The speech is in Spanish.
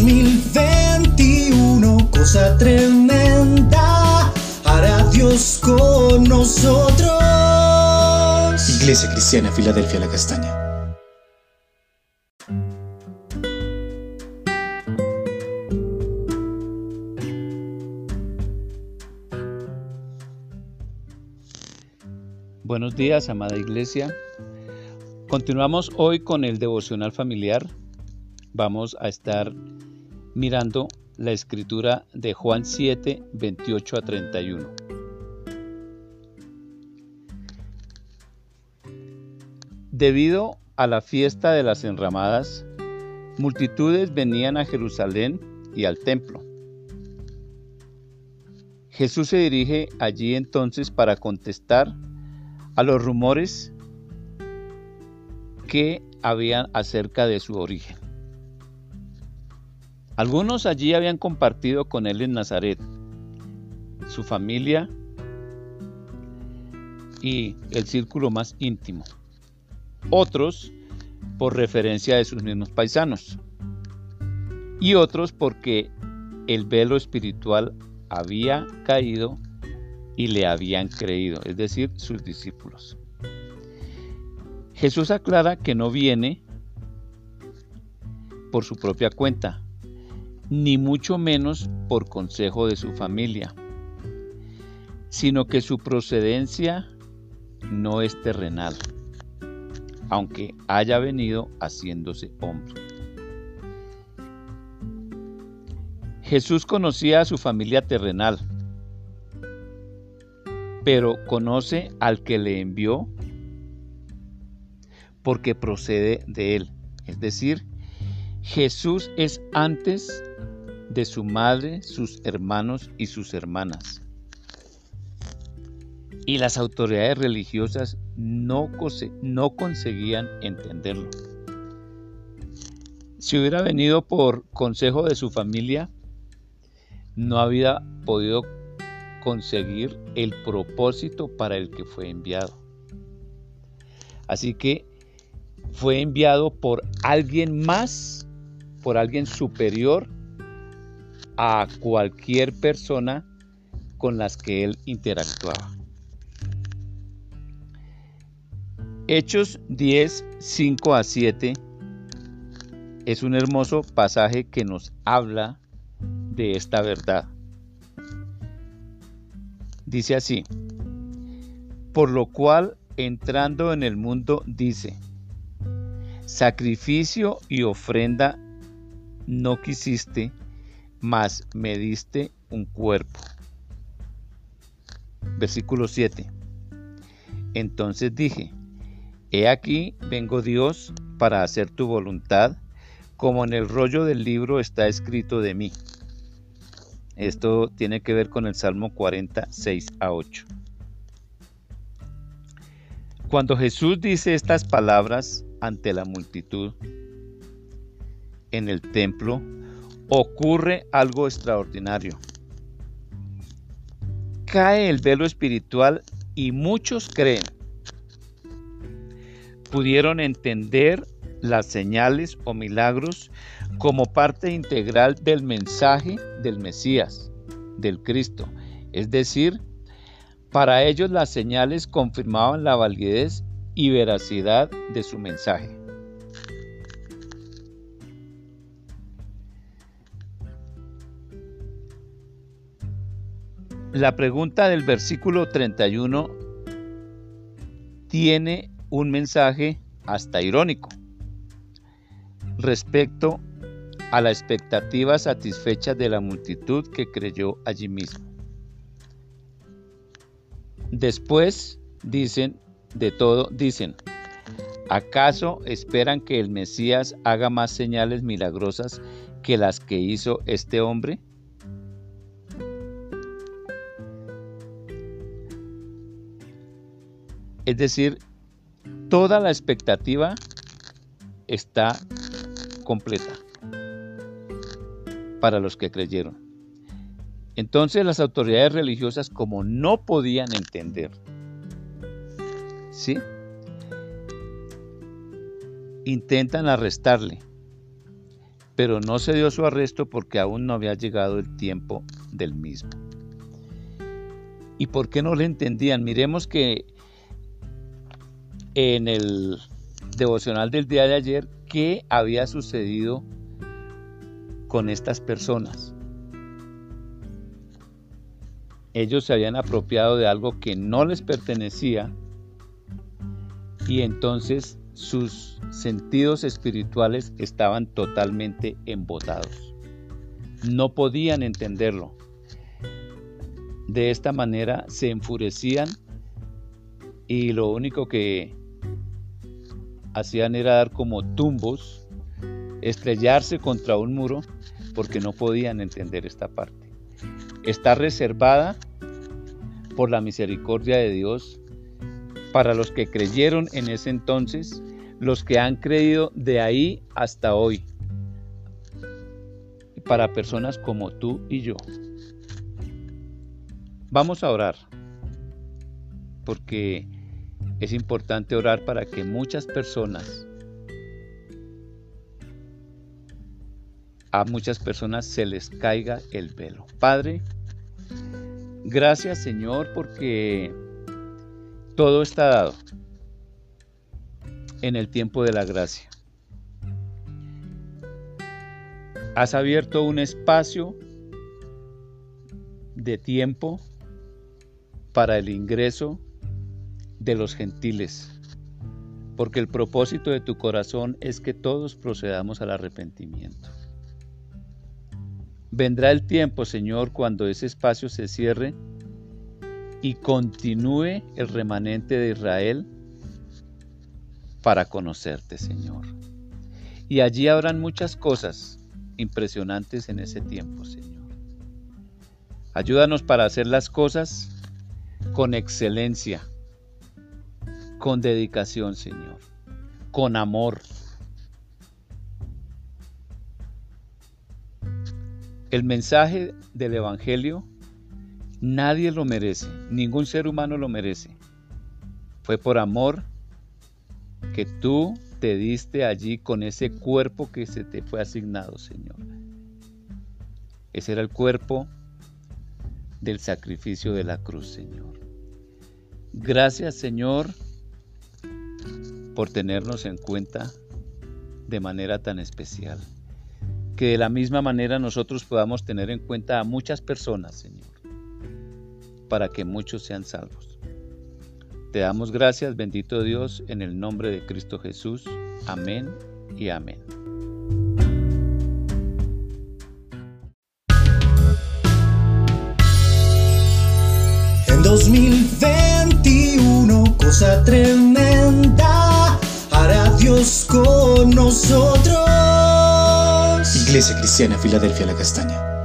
2021, cosa tremenda, hará Dios con nosotros. Iglesia Cristiana, Filadelfia, la Castaña. Buenos días, amada iglesia. Continuamos hoy con el devocional familiar. Vamos a estar mirando la escritura de Juan 7, 28 a 31. Debido a la fiesta de las enramadas, multitudes venían a Jerusalén y al templo. Jesús se dirige allí entonces para contestar a los rumores que habían acerca de su origen. Algunos allí habían compartido con él en Nazaret, su familia y el círculo más íntimo. Otros por referencia de sus mismos paisanos. Y otros porque el velo espiritual había caído y le habían creído, es decir, sus discípulos. Jesús aclara que no viene por su propia cuenta, ni mucho menos por consejo de su familia, sino que su procedencia no es terrenal, aunque haya venido haciéndose hombre. Jesús conocía a su familia terrenal, pero conoce al que le envió porque procede de él. Es decir, Jesús es antes de su madre, sus hermanos y sus hermanas. Y las autoridades religiosas no, conseguían entenderlo. Si hubiera venido por consejo de su familia, no había podido conseguir el propósito para el que fue enviado. Así que fue enviado por alguien más, por alguien superior a cualquier persona con las que él interactuaba. Hechos 10, 5 a 7 es un hermoso pasaje que nos habla de esta verdad. Dice así, por lo cual entrando en el mundo dice, sacrificio y ofrenda no quisiste, mas me diste un cuerpo. Versículo 7. Entonces dije, He aquí vengo Dios para hacer tu voluntad, como en el rollo del libro está escrito de mí. Esto tiene que ver con el Salmo 46 a 8. Cuando Jesús dice estas palabras ante la multitud en el templo, ocurre algo extraordinario. Cae el velo espiritual y muchos creen. Pudieron entender las señales o milagros como parte integral del mensaje del Mesías, del Cristo. Es decir, para ellos las señales confirmaban la validez y veracidad de su mensaje. La pregunta del versículo 31 tiene un mensaje hasta irónico respecto a la expectativa satisfecha de la multitud que creyó allí mismo. Después dicen de todo, dicen, ¿acaso esperan que el Mesías haga más señales milagrosas que las que hizo este hombre? Es decir, toda la expectativa está completa para los que creyeron. Entonces las autoridades religiosas, como no podían entender, ¿sí? Intentan arrestarle, pero no se dio su arresto porque aún no había llegado el tiempo del mismo. ¿Y por qué no le entendían? Miremos que en el devocional del día de ayer, ¿qué había sucedido con estas personas? Ellos se habían apropiado de algo que no les pertenecía y entonces sus sentidos espirituales estaban totalmente embotados. No podían entenderlo. De esta manera se enfurecían y lo único que hacían era dar como tumbos, estrellarse contra un muro porque no podían entender esta parte. Está reservada por la misericordia de Dios para los que creyeron en ese entonces, los que han creído de ahí hasta hoy, para personas como tú y yo. Vamos a orar, porque es importante orar para que muchas personas, a muchas personas se les caiga el velo. Padre, gracias Señor porque todo está dado en el tiempo de la gracia. Has abierto un espacio de tiempo para el ingreso de los gentiles, porque el propósito de tu corazón es que todos procedamos al arrepentimiento. Vendrá el tiempo, Señor, cuando ese espacio se cierre y continúe el remanente de Israel para conocerte, Señor. Y allí habrán muchas cosas impresionantes en ese tiempo, Señor. Ayúdanos para hacer las cosas con excelencia, con dedicación, Señor, con amor. El mensaje del Evangelio nadie lo merece, ningún ser humano lo merece. Fue por amor que tú te diste allí con ese cuerpo que se te fue asignado, Señor. Ese era el cuerpo del sacrificio de la cruz, Señor. Gracias, Señor, por tenernos en cuenta de manera tan especial. Que de la misma manera nosotros podamos tener en cuenta a muchas personas, Señor, para que muchos sean salvos. Te damos gracias, bendito Dios, en el nombre de Cristo Jesús. Amén y amén. En 2021, cosa tremenda Con nosotros. Iglesia Cristiana Filadelfia La Castaña.